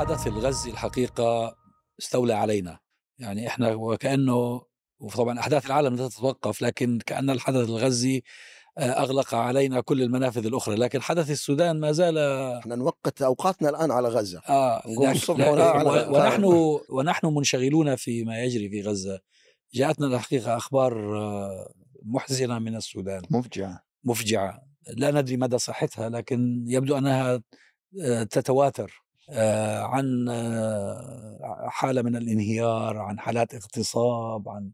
الحدث الغزي الحقيقة استولى علينا. يعني إحنا وكأنه وطبعا أحداث العالم لا تتوقف لكن كأن الحدث الغزي آه، أغلق علينا كل المنافذ الأخرى. لكن حدث السودان ما زال إحنا نوقت أوقاتنا الآن على غزة. آه نقوم لكن- على. ونحن ونحن منشغلون فيما يجري في غزة. جاءتنا الحقيقة أخبار آه، محزنة من السودان. مفجعة. مفجعة. لا ندري مدى صحتها لكن يبدو أنها آه، تتواتر. عن آه، حالة من الانهيار عن حالات اغتصاب عن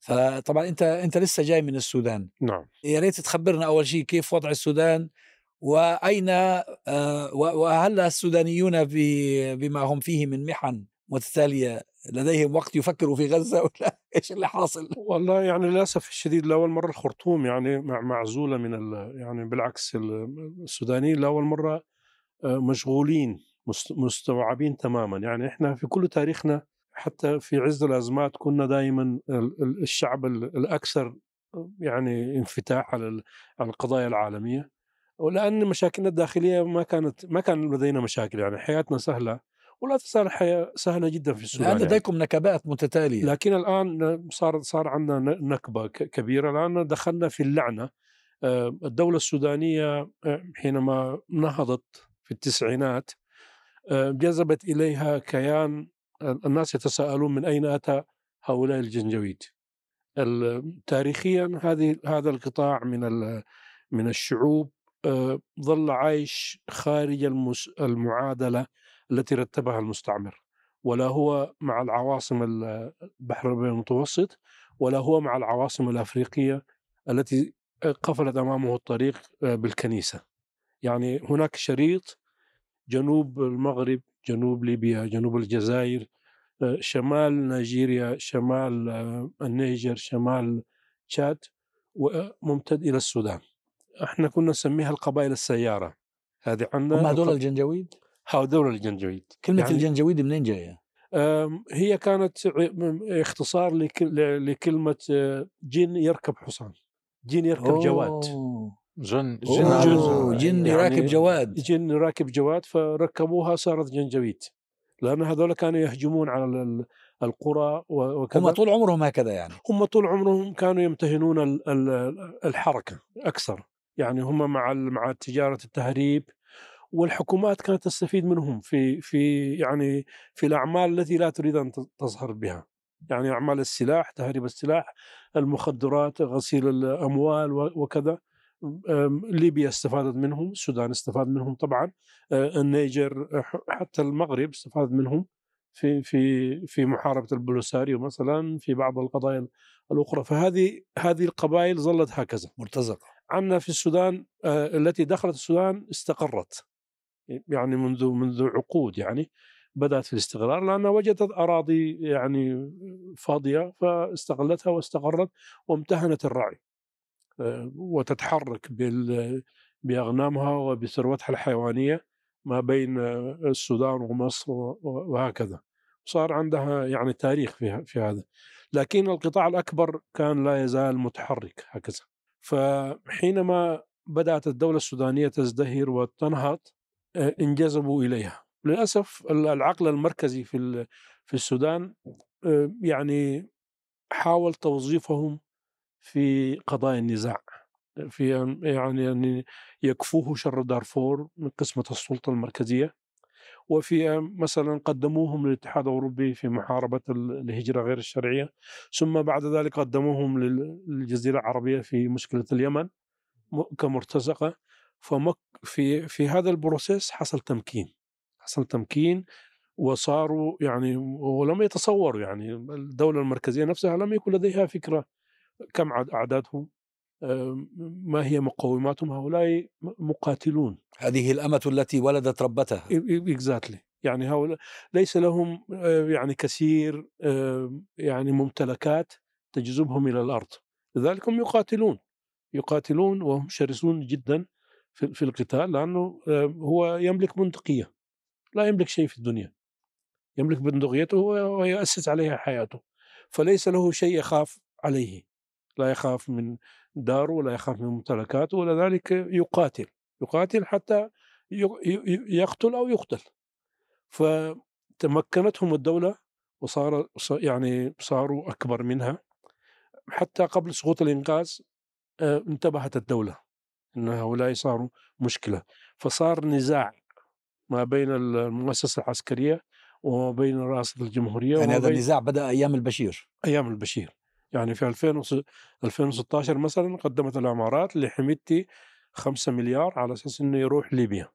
فطبعا أنت أنت لسه جاي من السودان نعم يا ريت تخبرنا أول شيء كيف وضع السودان وأين آه، وهل السودانيون بما هم فيه من محن متتالية لديهم وقت يفكروا في غزة ولا إيش اللي حاصل؟ والله يعني للأسف الشديد لأول مرة الخرطوم يعني مع- معزولة من يعني بالعكس ال- السودانيين لأول مرة آه، مشغولين مستوعبين تماما. يعني إحنا في كل تاريخنا حتى في عز الأزمات كنا دائما ال- ال- الشعب ال- الأكثر يعني انفتاح على ال- على القضايا العالمية. ولأن مشاكلنا الداخلية ما كانت ما كان لدينا مشاكل. يعني حياتنا سهلة ولا تزال الحياة سهلة جدا في السودان الآن يعني. لديكم نكبات متتالية. لكن الآن صار صار عندنا نكبة كبيرة. الآن دخلنا في اللعنة. آه، الدولة السودانية آه، حينما نهضت في التسعينات جذبت إليها كيان آه، الناس يتساءلون من أين أتى هؤلاء الجنجويد. ال- تاريخيا هذه هذا القطاع من من الشعوب آه، ظل عايش خارج المعادلة التي رتبها المستعمر. ولا هو مع العواصم ال- البحر المتوسط ولا هو مع العواصم الأفريقية التي قفلت أمامه الطريق آه، بالكنيسة. يعني هناك شريط جنوب المغرب جنوب ليبيا جنوب الجزائر آه، شمال نيجيريا شمال آه، النيجر شمال تشاد وممتد إلى السودان إحنا كنا نسميها القبائل السيارة هذه عندنا هم هذول الجنجويد؟ هذول الجنجويد كلمة يعني- الجنجويد منين جاية؟ هي كانت اختصار لكلمة آه، جن يركب حصان جن يركب جواد أوه. جن جن- جن- جن. يعني- راكب جواد. جن راكب جواد فركبوها صارت جنجويد لأن هذول كانوا يهجمون على ال- القرى وكذا. هم طول عمرهم هكذا يعني. هم طول عمرهم كانوا يمتهنون ال- ال- الحركة أكثر. يعني هم مع مع تجارة التهريب. والحكومات كانت تستفيد منهم في في يعني في الأعمال التي لا تريد أن تظهر بها. يعني أعمال السلاح تهريب السلاح المخدرات غسيل الأموال و- وكذا. ليبيا استفادت منهم السودان استفاد منهم طبعا أه، النيجر ح- حتى المغرب استفاد منهم في في في محاربة البوليساريو مثلا في بعض القضايا الأخرى. فهذه هذه القبائل ظلت هكذا. مرتزقة. عندنا في السودان آه، التي دخلت السودان استقرت. يعني منذ منذ عقود يعني بدأت في الاستقرار لانها وجدت أراضي يعني فاضية فاستغلتها واستقرت وامتهنت الرعي آه، وتتحرك بأغنامها وبثروتها الحيوانية ما بين آه، السودان ومصر وهكذا. صار عندها يعني تاريخ في في هذا. لكن القطاع الأكبر كان لا يزال متحرك هكذا. فحينما بدأت الدولة السودانية تزدهر وتنهض آه، انجذبوا إليها. للأسف ال- العقل المركزي في في السودان آه، يعني حاول توظيفهم في قضايا النزاع في يعني أن يكفوه شر دارفور من قسمة السلطة المركزية وفي مثلا قدموهم للاتحاد الأوروبي في محاربة ال- الهجرة غير الشرعية ثم بعد ذلك قدموهم لل- للجزيرة العربية في مشكلة اليمن كمرتزقة. فمك في في هذا ال process حصل تمكين حصل تمكين وصاروا يعني ولم يتصوروا يعني الدولة المركزية نفسها لم يكن لديها فكرة كم عد- أعدادهم؟ آم، ما هي مقوماتهم؟ هؤلاء مقاتلون. هذه الأمة التي ولدت ربتها. exactly يعني هؤلاء ليس لهم آه، يعني كثير آه، يعني ممتلكات تجذبهم إلى الأرض. لذلك هم يقاتلون. يقاتلون وهم شرسون جدا في القتال لأنه آه، هو يملك بندقيه لا يملك شيء في الدنيا. يملك بندقيته ويؤسس عليها حياته. فليس له شيء يخاف عليه. لا يخاف من داره ولا يخاف من ممتلكاته ولذلك يقاتل يقاتل حتى يقتل أو يقتل. فتمكنتهم الدولة وصار يعني صاروا أكبر منها. حتى قبل سقوط الإنقاذ آه، انتبهت الدولة أن هؤلاء صاروا مشكلة. فصار نزاع ما بين المؤسسة العسكرية وما بين رئاسة الجمهورية يعني هذا النزاع بدأ أيام البشير. أيام البشير. يعني في 2000 وس- 2016 مثلا قدمت الإمارات لحميدتي 5 مليار على أساس إنه يروح ليبيا.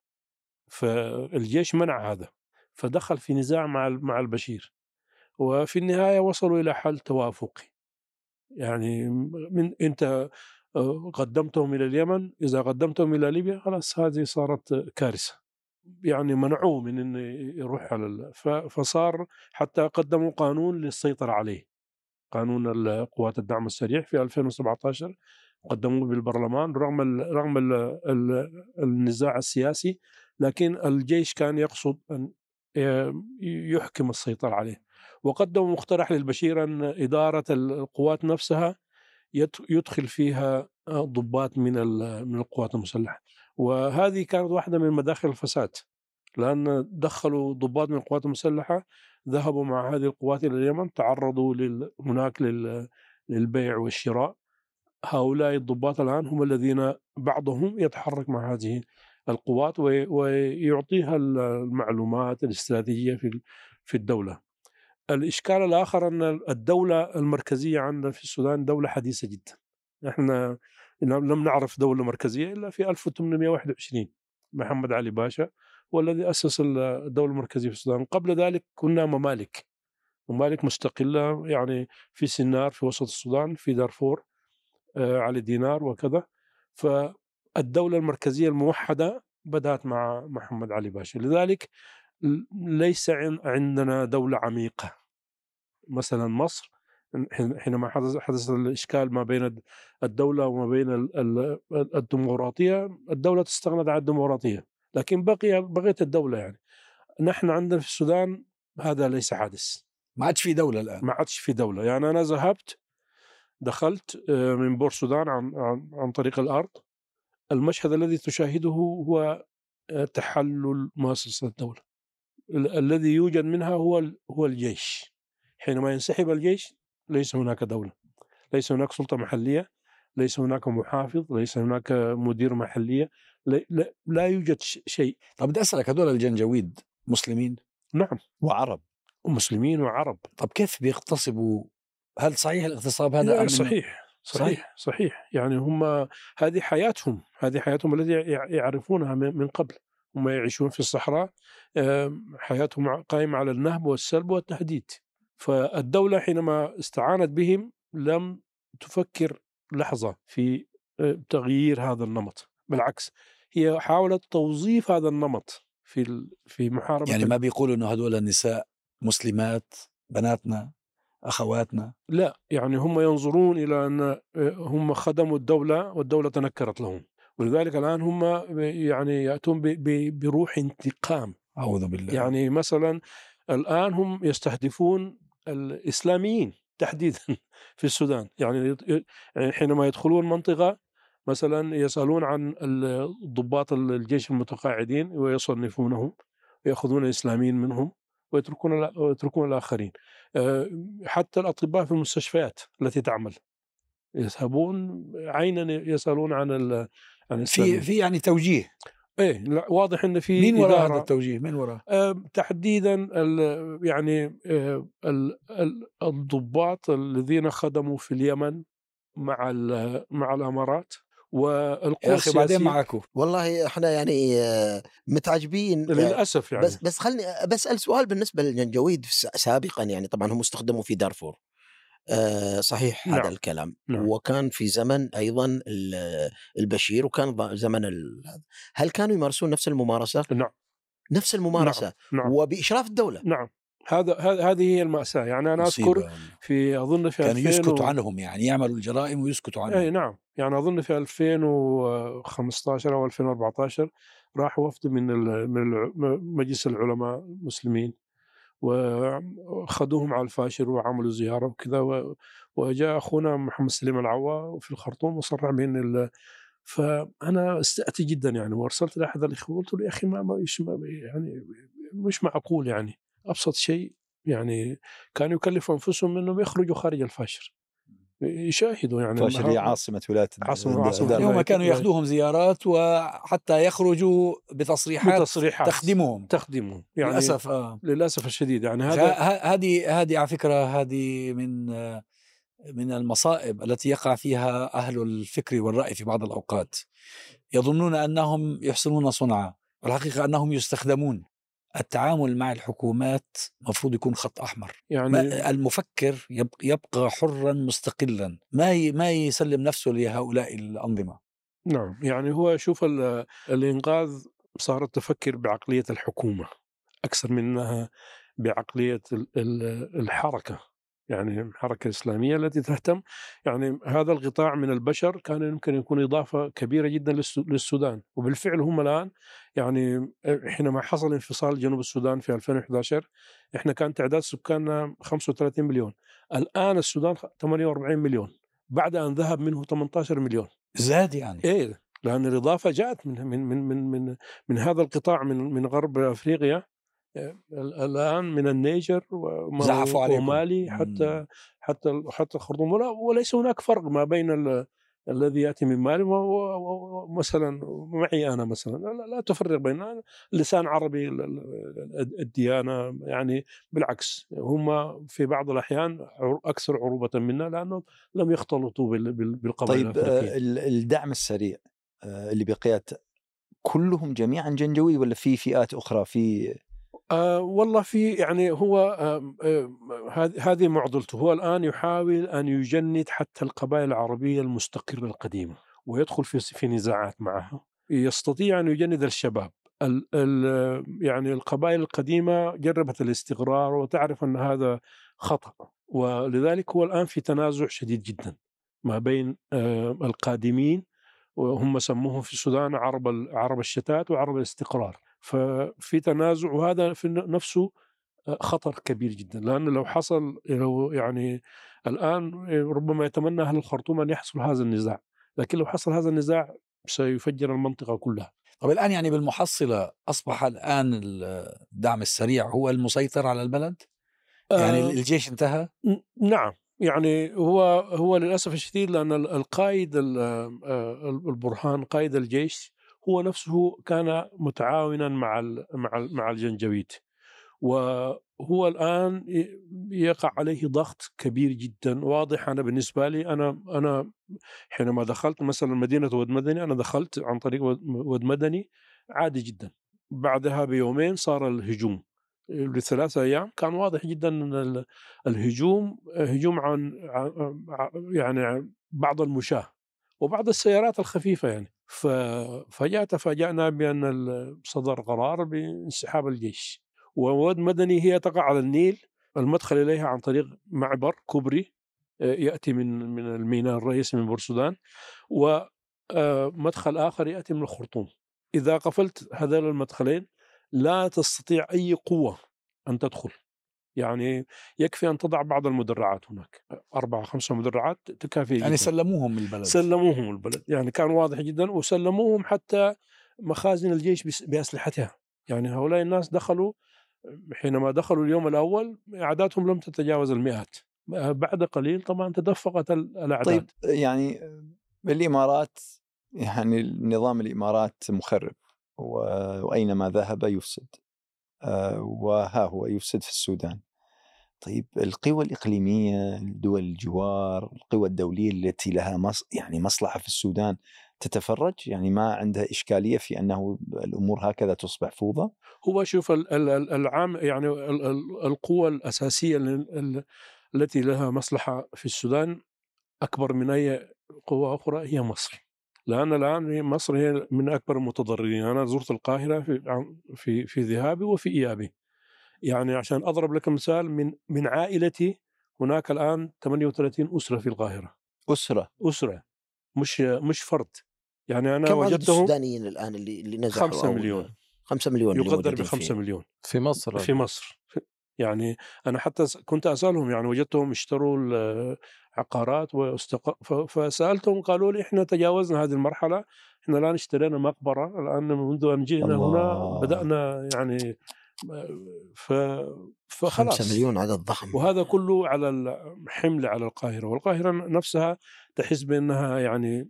فالجيش منع هذا فدخل في نزاع مع مع البشير. وفي النهاية وصلوا إلى حل توافقي. يعني من أنت آه، قدمتهم إلى اليمن إذا قدمتهم إلى ليبيا خلاص هذه صارت كارثة. يعني منعوه من إنه يروح على فصار حتى قدموا قانون للسيطرة عليه. قانون قوات الدعم السريع في 2017 قدموه بالبرلمان رغم ال رغم ال ال النزاع السياسي لكن الجيش كان يقصد أن ي- يحكم السيطرة عليه. وقدموا مقترح للبشير أن إدارة القوات نفسها يدخل فيها ضباط من من القوات المسلحة. وهذه كانت واحدة من مداخل الفساد لأن دخلوا ضباط من القوات المسلحة ذهبوا مع هذه القوات إلى اليمن تعرضوا. هناك لل... للبيع والشراء هؤلاء الضباط الآن هم الذين بعضهم يتحرك مع هذه القوات وي... ويعطيها المعلومات الاستراتيجية في في الدولة. الإشكال الآخر أن الدولة المركزية عندنا في السودان دولة حديثة جدا. إحنا لم نعرف دولة مركزية إلا في 1821 محمد علي باشا هو الذي أسس الدولة المركزية في السودان، قبل ذلك كنا ممالك. ممالك مستقلة يعني في سنار في وسط السودان في دارفور آه، علي دينار وكذا. فالدولة المركزية الموحدة بدأت مع محمد علي باشا. لذلك ليس عن- عندنا دولة عميقة. مثلا مصر حين- حينما حدث حدث الإشكال ما بين الد- الدولة وما بين ال- ال- الديمقراطية الدولة استغنت عن الديمقراطية. لكن بقي بقيت الدولة يعني. نحن عندنا في السودان هذا ليس حادث. ما عادش في دولة الآن. ما عادش في دولة. يعني أنا ذهبت دخلت آه، من بور السودان عن, عن عن طريق الأرض. المشهد الذي تشاهده هو آه، تحلل مؤسسة الدولة. ال- الذي يوجد منها هو ال- هو الجيش. حينما ينسحب الجيش ليس هناك دولة. ليس هناك سلطة محلية. ليس هناك محافظ. ليس هناك مدير محلية. لا, لا, لا يوجد شيء. طب بدي أسألك هذول الجنجويد مسلمين؟ نعم. وعرب؟ مسلمين وعرب. طب كيف بيغتصبوا؟ هل صحيح الاغتصاب هذا لا صحيح صحيح. صحيح؟ صحيح. يعني هم هذه حياتهم هذه حياتهم التي يع- يعرفونها من قبل. هم يعيشون في الصحراء حياتهم قائمة على النهب والسلب والتهديد. فالدولة حينما استعانت بهم لم تفكر لحظة في آه، تغيير هذا النمط. بالعكس هي حاولت توظيف هذا النمط في في محاربة يعني ما بيقولوا إنه هذول النساء مسلمات بناتنا أخواتنا؟ لا يعني هم ينظرون إلى أن هم خدموا الدولة والدولة تنكرت لهم. ولذلك الآن هم يعني يأتون بروح انتقام. أعوذ بالله. يعني مثلا الآن هم يستهدفون الإسلاميين تحديدا في السودان. يعني يعني حينما يدخلون منطقة مثلا يسألون عن الضباط الجيش المتقاعدين ويصنفونهم وياخذون الاسلاميين منهم ويتركون ويتركون الآخرين. آه، حتى الأطباء في المستشفيات التي تعمل. يذهبون عينا يسألون عن ال عن في الإسلاميين. في يعني توجيه. إيه لا واضح إن في مين وراء هذا التوجيه؟ مين وراء؟ آه، تحديدا ال- يعني آه، ال- ال- الضباط الذين خدموا في اليمن مع مع الإمارات. والقوى يا بعدين السياسية. معكم والله إحنا يعني آه، متعجبين آه، للأسف يعني. بس بس خلني بسال سؤال بالنسبة للجنجويد سابقا يعني طبعا هم استخدموا في دارفور. آه، صحيح هذا نعم. الكلام. نعم. وكان في زمن أيضا ال- البشير وكان زمن ال- هل كانوا يمارسون نفس الممارسة؟ نعم. نفس الممارسة. نعم. وبإشراف الدولة. نعم. هذا هذه هي المأساة. يعني أنا أذكر مصيبة. في أظن في كانوا 2000 يسكتوا و- عنهم يعني يعملوا الجرائم ويسكتوا عنهم. اي نعم. يعني أظن في 2015 أو 2014 راح وفد من من مجلس العلماء المسلمين وخذوهم على الفاشر وعملوا زيارة وكذا وجاء أخونا محمد سليم العوا في الخرطوم وصرح بأن ال- فأنا استأتي جدا يعني وأرسلت لأحد الإخوة قلت له يا أخي ما ما يعني مش معقول يعني. أبسط شيء يعني كانوا يكلفوا أنفسهم إنهم يخرجوا خارج الفاشر يشاهدوا يعني فاشر هي عاصمة ولاية عاصمة- عاصمة. هم كانوا ياخذوهم زيارات وحتى يخرجوا بتصريحات بتصريحات. تخدمهم. تخدمهم. يعني للأسف آه. للأسف الشديد. يعني هذا هذه هذه على فكرة هذه من من المصائب التي يقع فيها أهل الفكر والرأي في بعض الأوقات. يظنون أنهم يحسنون صنعا والحقيقة أنهم يستخدمون. التعامل مع الحكومات مفروض يكون خط أحمر. يعني المفكر يب- يبقى حرا مستقلا ما ما يسلم نفسه لهؤلاء الأنظمة. نعم يعني هو شوف ال- الإنقاذ صارت تفكر بعقلية الحكومة أكثر منها بعقلية ال- ال- الحركة. يعني الحركة الإسلامية التي تهتم. يعني هذا القطاع من البشر كان يمكن يكون إضافة كبيرة جدا للسو- للسودان. وبالفعل هم الآن يعني حينما حصل انفصال جنوب السودان في 2011 إحنا كان تعداد سكاننا 35 مليون. الآن السودان 48 مليون. بعد أن ذهب منه 18 مليون. زاد يعني. إيه لأن الإضافة جاءت من من من من من, من هذا القطاع من من غرب أفريقيا. إيه، ال- الآن من النيجر زحفوا عليكم. ومالي حتى مم. حتى حتى الخرطوم ولا وليس هناك فرق ما بين ال- الذي يأتي من مالي ومثلا معي أنا مثلا لا, لا تفرق بين لسان عربي ال- ال- الديانة يعني بالعكس هم في بعض الأحيان أكثر عروبة منا لأنهم لم يختلطوا بال- بال- بالقبائل طيب آه، ال- الدعم السريع آه، اللي بقيادة كلهم جميعا جنجوي ولا في فئات أخرى في آه والله في يعني هو آه آه هذه هذه معضلته هو الآن يحاول أن يجند حتى القبائل العربية المستقرة القديمة ويدخل في في نزاعات معها. يستطيع أن يجند الشباب. ال ال يعني القبائل القديمة جربت الاستقرار وتعرف أن هذا خطأ. ولذلك هو الآن في تنازع شديد جدا ما بين آه القادمين وهم سموهم في السودان عرب عرب الشتات وعرب الاستقرار. ففي تنازع وهذا في نفسه خطر كبير جدا. لأن لو حصل لو يعني الآن ربما يتمنى أهل الخرطوم أن يحصل هذا النزاع. لكن لو حصل هذا النزاع سيفجر المنطقة كلها. طب الآن يعني بالمحصلة أصبح الآن الدعم السريع هو المسيطر على البلد؟ يعني آه، الجيش انتهى؟ نعم. يعني هو هو للأسف الشديد لأن ال- القائد ال- آه، البرهان قائد الجيش هو نفسه كان متعاونا مع مع مع الجنجويد وهو الآن يقع عليه ضغط كبير جدا. واضح أنا بالنسبة لي أنا أنا حينما دخلت مثلا مدينة ود مدني أنا دخلت عن طريق ود- مدني عادي جدا. بعدها بيومين صار الهجوم. لثلاثة أيام كان واضح جدا أن ال- الهجوم هجوم عن عن- عن- يعني عن بعض المشاة وبعض السيارات الخفيفة يعني. ففجأة تفاجأنا بأن صدر قرار بانسحاب الجيش. وود مدني هي تقع على النيل. المدخل إليها عن طريق معبر كوبري آه، يأتي من من الميناء الرئيسي من بورسودان. ومدخل آخر يأتي من الخرطوم. إذا قفلت هذول المدخلين لا تستطيع أي قوة أن تدخل. يعني يكفي أن تضع بعض المدرعات هناك أربعة خمسة مدرعات تكافي يعني جداً. سلموهم البلد. سلموهم البلد يعني كان واضح جدا وسلموهم حتى مخازن الجيش بأسلحتها. يعني هؤلاء الناس دخلوا حينما دخلوا اليوم الأول أعدادهم لم تتجاوز المئات. بعد قليل طبعا تدفقت ال- الأعداد. طيب يعني الإمارات يعني نظام الإمارات مخرب وأينما ذهب يفسد. وها هو يفسد في السودان. طيب القوى الإقليمية دول الجوار القوى الدولية التي لها مص يعني مصلحة في السودان تتفرج؟ يعني ما عندها إشكالية في أنه الأمور هكذا تصبح فوضى؟ هو شوف ال- ال- ال- العام يعني ال- ال- القوة الأساسية ال- ال- التي لها مصلحة في السودان أكبر من أي قوة أخرى هي مصر. لأن الآن هي مصر هي من أكبر المتضررين. أنا زرت القاهرة في في في ذهابي وفي إيابي. يعني عشان أضرب لك مثال من من عائلتي هناك الآن 38 أسرة في القاهرة. أسرة؟ أسرة. مش مش فرد. يعني أنا كم عدد وجدتهم السودانيين الآن اللي اللي نزحوا خمسة أو- مليون. خمسة مليون اللي يقدر بخمسة فيه. مليون. في مصر في مصر. يعني أنا حتى كنت أسألهم يعني وجدتهم اشتروا العقارات واستق... فسألتهم قالوا لي إحنا تجاوزنا هذه المرحلة إحنا الآن اشترينا مقبرة الآن منذ أن جئنا هنا. بدأنا يعني ف فخلاص 5 مليون عدد ضخم وهذا كله على الحمل على القاهرة والقاهرة نفسها تحس بأنها يعني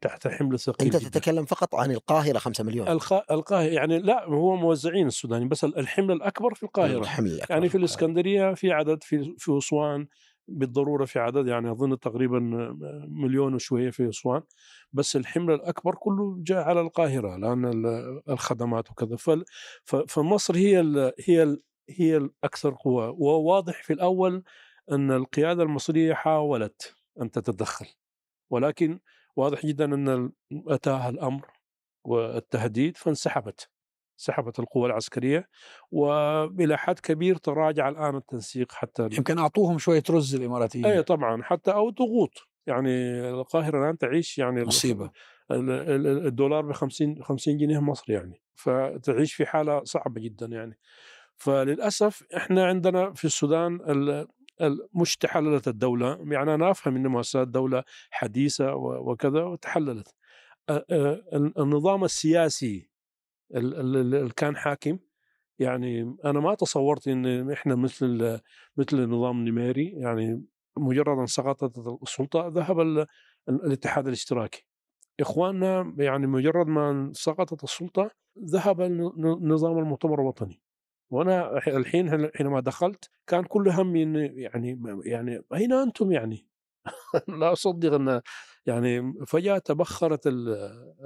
تحت حمل ثقيل انت جداً. تتكلم فقط عن القاهرة 5 مليون. الخ... القاهرة يعني لا هو موزعين السودانيين بس الحمل الأكبر في القاهرة. الحمل الأكبر يعني في. الإسكندرية في عدد في في أسوان بالضرورة في عدد يعني أظن تقريبا مليون وشوية في أسوان. بس الحمل الأكبر كله جاء على القاهرة لأن ال- الخدمات وكذا. ف- فمصر هي ال هي ال هي الأكثر قوة. وواضح في الأول أن القيادة المصرية حاولت أن تتدخل ولكن واضح جدا أن أتاها الأمر والتهديد فانسحبت سحبت القوى العسكرية وإلى حد كبير تراجع الآن التنسيق حتى يمكن أعطوهم شوية رز الإماراتيين. اي طبعا حتى أو ضغوط. يعني القاهرة الآن تعيش يعني ال- الدولار ب 50 50 جنيه مصري يعني فتعيش في حالة صعبة جدا يعني. فللأسف إحنا عندنا في السودان ال- ال- مش تحللت الدولة يعني أنا أفهم إن مؤسسات الدولة حديثة و- وكذا وتحللت. النظام السياسي ال- ال- اللي كان حاكم يعني أنا ما تصورت إن إحنا مثل مثل النظام النميري يعني مجرد أن سقطت السلطة ذهب ال- ال- الاتحاد الاشتراكي. إخواننا يعني مجرد ما سقطت السلطة ذهب نظام المؤتمر الوطني. وأنا الحين حينما دخلت كان كل همي يعني يعني أين أنتم يعني؟ لا أصدق أن يعني فجأة تبخرت ال-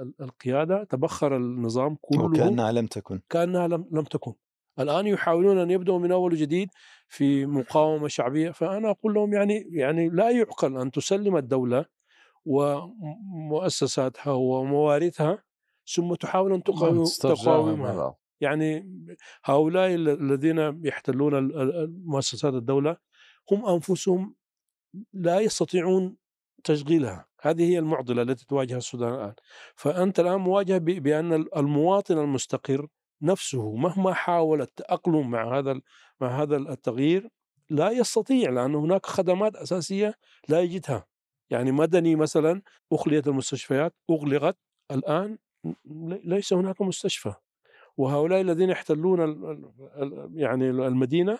ال- القيادة تبخر النظام كله وكانها لم تكن. كأنها لم لم تكن. الآن يحاولون أن يبدأوا من أول وجديد في مقاومة شعبية فأنا أقول لهم يعني يعني لا يعقل أن تسلم الدولة ومؤسساتها ومواردها ثم تحاول أن تقاوم تقاومها. يعني هؤلاء ال- الذين يحتلون مؤسسات الدولة هم أنفسهم لا يستطيعون تشغيلها. هذه هي المعضلة التي تواجه السودان الآن. فأنت الآن مواجه ب- بأن المواطن المستقر نفسه مهما حاول التاقلم مع هذا مع هذا التغيير لا يستطيع لأن هناك خدمات أساسية لا يجدها. يعني مدني مثلا اخليت المستشفيات أغلقت الآن ل- ليس هناك مستشفى. وهؤلاء الذين يحتلون يعني المدينة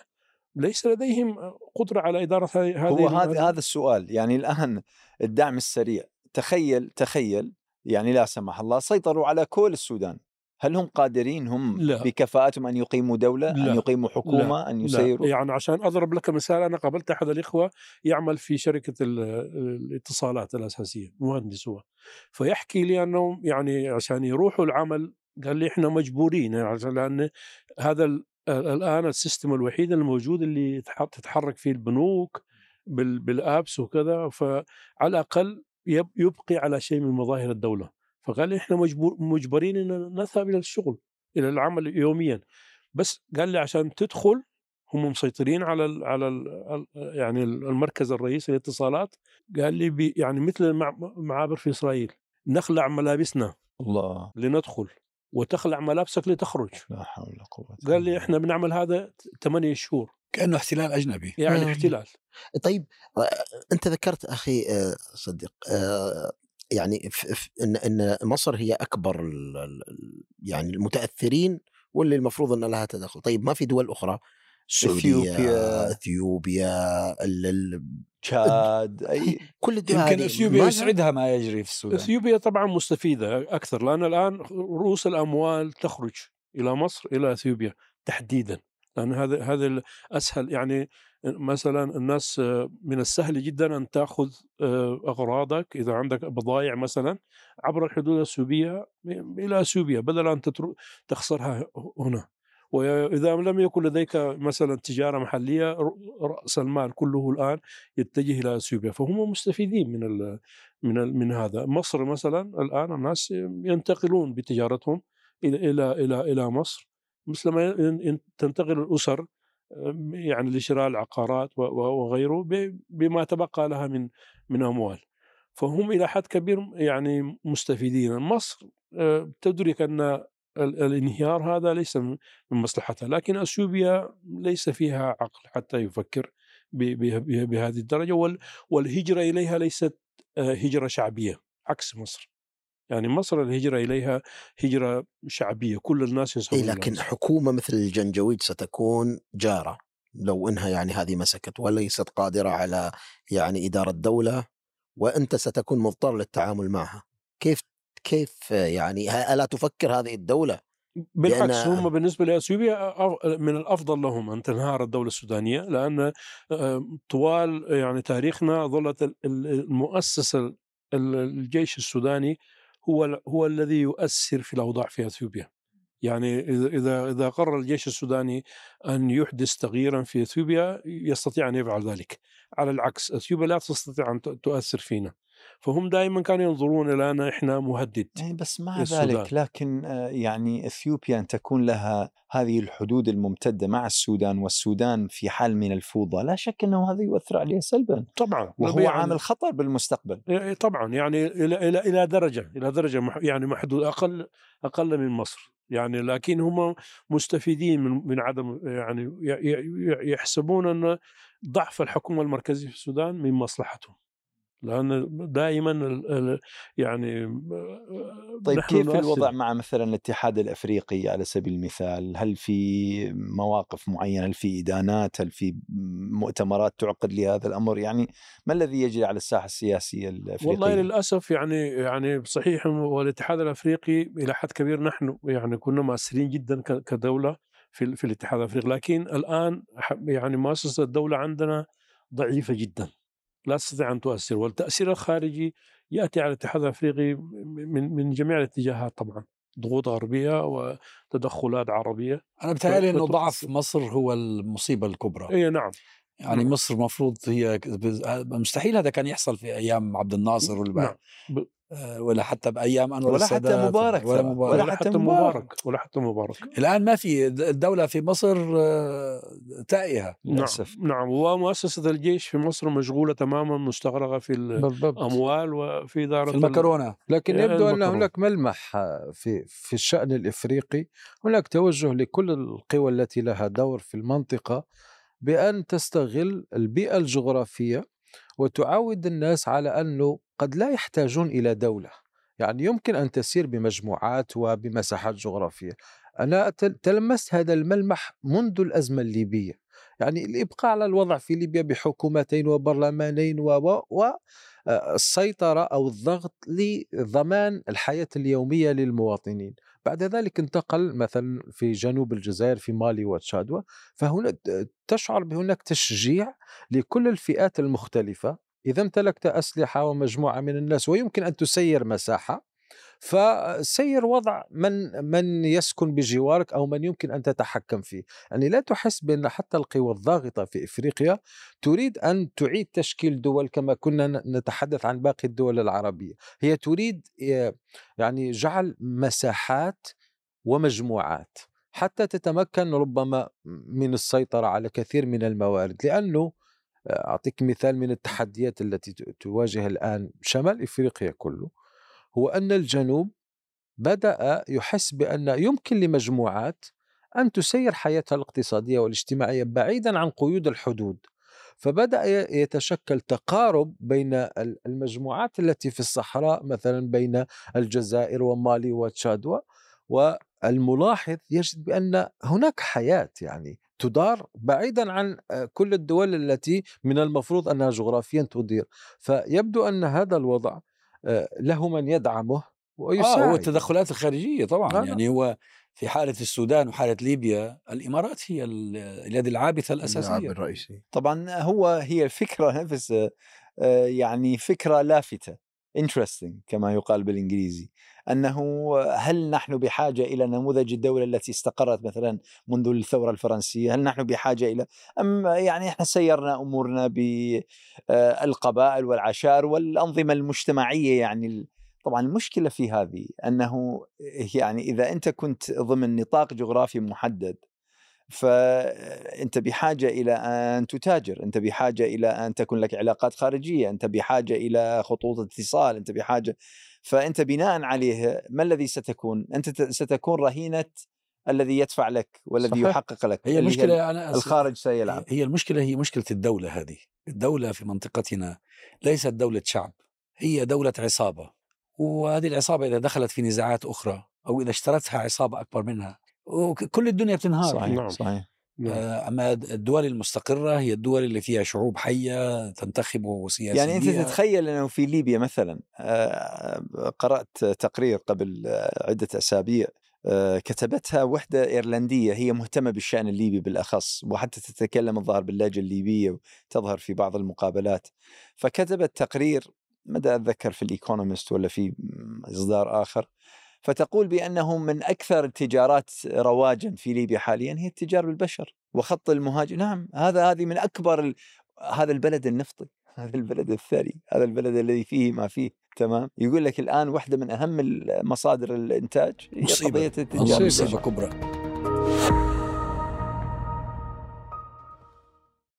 ليس لديهم قدرة على إدارة هذه هو هذا هذا السؤال. يعني الآن الدعم السريع. تخيل تخيل يعني لا سمح الله سيطروا على كل السودان. هل هم قادرين؟ هم لا. بكفاءتهم أن يقيموا دولة لا. ان يقيموا حكومة أن لا. يسيروا؟ يعني عشان أضرب لك مثال أنا قابلت أحد الإخوة يعمل في شركة ال- الاتصالات الأساسية مهندس هو فيحكي لي أنهم يعني عشان يروحوا العمل قال لي إحنا مجبورين يعني لأن هذا ال- الآن ال system الوحيد الموجود اللي تتحرك فيه البنوك بال- بال apps وكذا فعلى الأقل يب- يبقي على شيء من مظاهر الدولة. فقال لي إحنا مجبور مجبرين إن نذهب إلى الشغل إلى العمل يوميا. بس قال لي عشان تدخل هم مسيطرين على ال على ال يعني المركز الرئيسي للاتصالات. قال لي بي يعني مثل المع- المعابر في إسرائيل نخلع ملابسنا الله. لندخل. وتخلع ملابسك لتخرج. لا حول ولا قوة قال لي إحنا بنعمل هذا ثمانية شهور. كأنه احتلال أجنبي. يعني مم. احتلال. طيب آه، أنت ذكرت أخي آه، صديق آه، يعني إن إن مصر هي أكبر ال- ال- ال- يعني المتأثرين واللي المفروض إن لها تدخل. طيب ما في دول أخرى السعوديه إثيوبيا. إثيوبيا ال- ال- تشاد أي كل الدول يمكن إثيوبيا ما- يسعدها ما يجري في السودان إثيوبيا طبعا مستفيدة أكثر لأن الآن رؤوس الأموال تخرج إلى مصر إلى إثيوبيا تحديدا لأن هذا هذا الاسهل يعني مثلا الناس من السهل جدا أن تأخذ آه، أغراضك إذا عندك بضائع مثلا عبر الحدود السوريه إلى إثيوبيا بدل أن تتر- تخسرها هنا وإذا لم يكن لديك مثلا تجارة محلية ر- رأس المال كله الآن يتجه إلى أثيوبيا فهم مستفيدين من ال من ال من هذا. مصر مثلا الآن الناس ينتقلون بتجارتهم إلى إلى إلى إلى مصر. مثلما تنتقل الأسر أم، يعني لشراء العقارات وغيره بما تبقى لها من من أموال. فهم إلى حد كبير يعني مستفيدين. مصر آه، تدرك ال- الانهيار هذا ليس من مصلحتها لكن اثيوبيا ليس فيها عقل حتى يفكر بهذه الدرجة وال- والهجرة إليها ليست آه، هجرة شعبية عكس مصر يعني مصر الهجرة إليها هجرة شعبية كل الناس إيه ينصبون لكن لها. حكومة مثل الجنجويد ستكون جارة لو إنها يعني هذه مسكت وليست قادرة على يعني إدارة دولة وأنت ستكون مضطر للتعامل معها كيف كيف يعني ألا تفكر هذه الدولة بالعكس هم بالنسبة لأثيوبيا أف- من الأفضل لهم أن تنهار الدولة السودانية لأن آه، طوال يعني تاريخنا ظلت ال- ال- المؤسسة ال- الجيش السوداني هو هو الذي يؤثر في الأوضاع في أثيوبيا. يعني إذا إذا قرر الجيش السوداني أن يحدث تغييرا في أثيوبيا يستطيع أن يفعل ذلك. على العكس أثيوبيا لا تستطيع ت- تؤثر فينا. فهم دائما كانوا ينظرون إلى إحنا مهدد إيه بس مع السودان. ذلك لكن آه، يعني إثيوبيا أن تكون لها هذه الحدود الممتدة مع السودان والسودان في حال من الفوضى لا شك أنه هذا يؤثر عليها سلبا. طبعا. وهو يعني- عامل خطر بالمستقبل. إيه طبعا. يعني إلى إلى إلى درجة إلى درجة يعني محدود أقل أقل من مصر. يعني لكن هم مستفيدين من من عدم يعني يحسبون أن ضعف الحكومة المركزية في السودان من مصلحتهم. لأن دائما يعني طيب كيف نؤثر. الوضع مع مثلا الاتحاد الأفريقي على سبيل المثال؟ هل في مواقف معينة؟ هل في إدانات؟ هل في مؤتمرات تعقد لهذا الأمر؟ يعني ما الذي يجري على الساحة السياسية الأفريقية؟ والله للأسف يعني يعني صحيح والاتحاد الأفريقي إلى حد كبير نحن يعني كنا مؤثرين جدا كدولة في في الاتحاد الأفريقي لكن الآن يعني مؤسسة الدولة عندنا ضعيفة جدا لا تستطيع أن تؤثر والتأثير الخارجي يأتي على الاتحاد الأفريقي من من جميع الاتجاهات طبعا ضغوط غربية وتدخلات عربية أنا بتهيألي إنه فتؤثر. ضعف مصر هو المصيبة الكبرى اي نعم يعني نعم. مصر مفروض هي مستحيل هذا كان يحصل في أيام عبد الناصر نعم ولا حتى بايام انور ولا حتى السادات مبارك ولا. مبارك. ولا ولا حتى حتى مبارك. مبارك. ولا حتى مبارك. الآن ما في الدولة في مصر آه، تائهة. للأسف. نعم. نعم ومؤسسة الجيش في مصر مشغولة تماما مستغرقة في بالضبط. الأموال وفي إدارة في المكرونة. لكن يا يبدو أن المكرونة. هناك ملمح آه، في في الشأن الإفريقي. هناك توجه لكل القوى التي لها دور في المنطقة بأن تستغل البيئة الجغرافية وتعود الناس على أنه قد لا يحتاجون إلى دولة. يعني يمكن أن تسير بمجموعات وبمساحات جغرافية. أنا تل- تلمست هذا الملمح منذ الأزمة الليبية. يعني الإبقاء على الوضع في ليبيا بحكومتين وبرلمانين و و- و السيطرة أو الضغط لضمان الحياة اليومية للمواطنين. بعد ذلك انتقل مثلا في جنوب الجزائر في مالي وتشاد فهنا تشعر بهناك تشجيع لكل الفئات المختلفة. إذا امتلكت أسلحة ومجموعة من الناس ويمكن أن تسير مساحة فسير وضع من من يسكن بجوارك أو من يمكن أن تتحكم فيه، يعني لا تحس بأن حتى القوى الضاغطة في إفريقيا تريد أن تعيد تشكيل دول كما كنا نتحدث عن باقي الدول العربية، هي تريد آه، يعني جعل مساحات ومجموعات حتى تتمكن ربما من السيطرة على كثير من الموارد لأنه أعطيك مثال من التحديات التي تواجه الآن شمال إفريقيا كله هو أن الجنوب بدأ يحس بأن يمكن لمجموعات أن تسير حياتها الاقتصادية والاجتماعية بعيدا عن قيود الحدود. فبدأ ي- يتشكل تقارب بين ال- المجموعات التي في الصحراء مثلا بين الجزائر ومالي وتشاد والملاحظ يجد بأن هناك حياة يعني تدار بعيدا عن آه، كل الدول التي من المفروض أنها جغرافيا تدير. فيبدو أن هذا الوضع آه، له من يدعمه ويساعد آه هو التدخلات الخارجية طبعا آه، يعني هو في حالة السودان وحالة ليبيا الإمارات هي ال- اليد العابثة الأساسية. الرئيسي طبعا هو هي الفكرة نفسها آه، يعني فكرة لافتة. Interesting كما يقال بالإنجليزي أنه هل نحن بحاجة إلى نموذج الدولة التي استقرت مثلا منذ الثورة الفرنسية؟ هل نحن بحاجة إلى أم يعني إحنا سيرنا أمورنا بالقبائل والعشائر والأنظمة المجتمعية يعني طبعا المشكلة في هذه أنه يعني إذا أنت كنت ضمن نطاق جغرافي محدد فأنت بحاجة إلى أن تتاجر، أنت بحاجة إلى أن تكون لك علاقات خارجية، أنت بحاجة إلى خطوط اتصال، أنت بحاجة فأنت بناء عليه ما الذي ستكون؟ أنت ستكون رهينة الذي يدفع لك والذي صحيح. يحقق لك هي المشكلة أنا أس- الخارج سيلعب هي المشكلة هي مشكلة الدولة هذه الدولة في منطقتنا ليست دولة شعب هي دولة عصابة وهذه العصابة إذا دخلت في نزاعات أخرى أو إذا اشترتها عصابة أكبر منها وكل الدنيا بتنهار صحيح نعم. صحيح نعم. آه، اما الدول المستقرة هي الدول اللي فيها شعوب حية تنتخب سياسيا يعني أنت تتخيل أنه في ليبيا مثلا آه، قرأت تقرير قبل آه، عدة أسابيع آه، كتبتها وحدة إيرلندية هي مهتمة بالشأن الليبي بالأخص وحتى تتكلم الظاهر باللهجة الليبية وتظهر في بعض المقابلات فكتبت تقرير مدى أتذكر في الإيكونومست ولا في إصدار آخر فتقول بأنه من أكثر التجارات رواجا في ليبيا حاليا هي التجاره بالبشر وخط المهاجر. نعم هذا هذه من أكبر ال... هذا البلد النفطي هذا البلد الثري هذا البلد الذي فيه ما فيه. تمام؟ يقول لك الآن واحدة من أهم مصادر الإنتاج هي التجاره والله مصيبة. كبرى.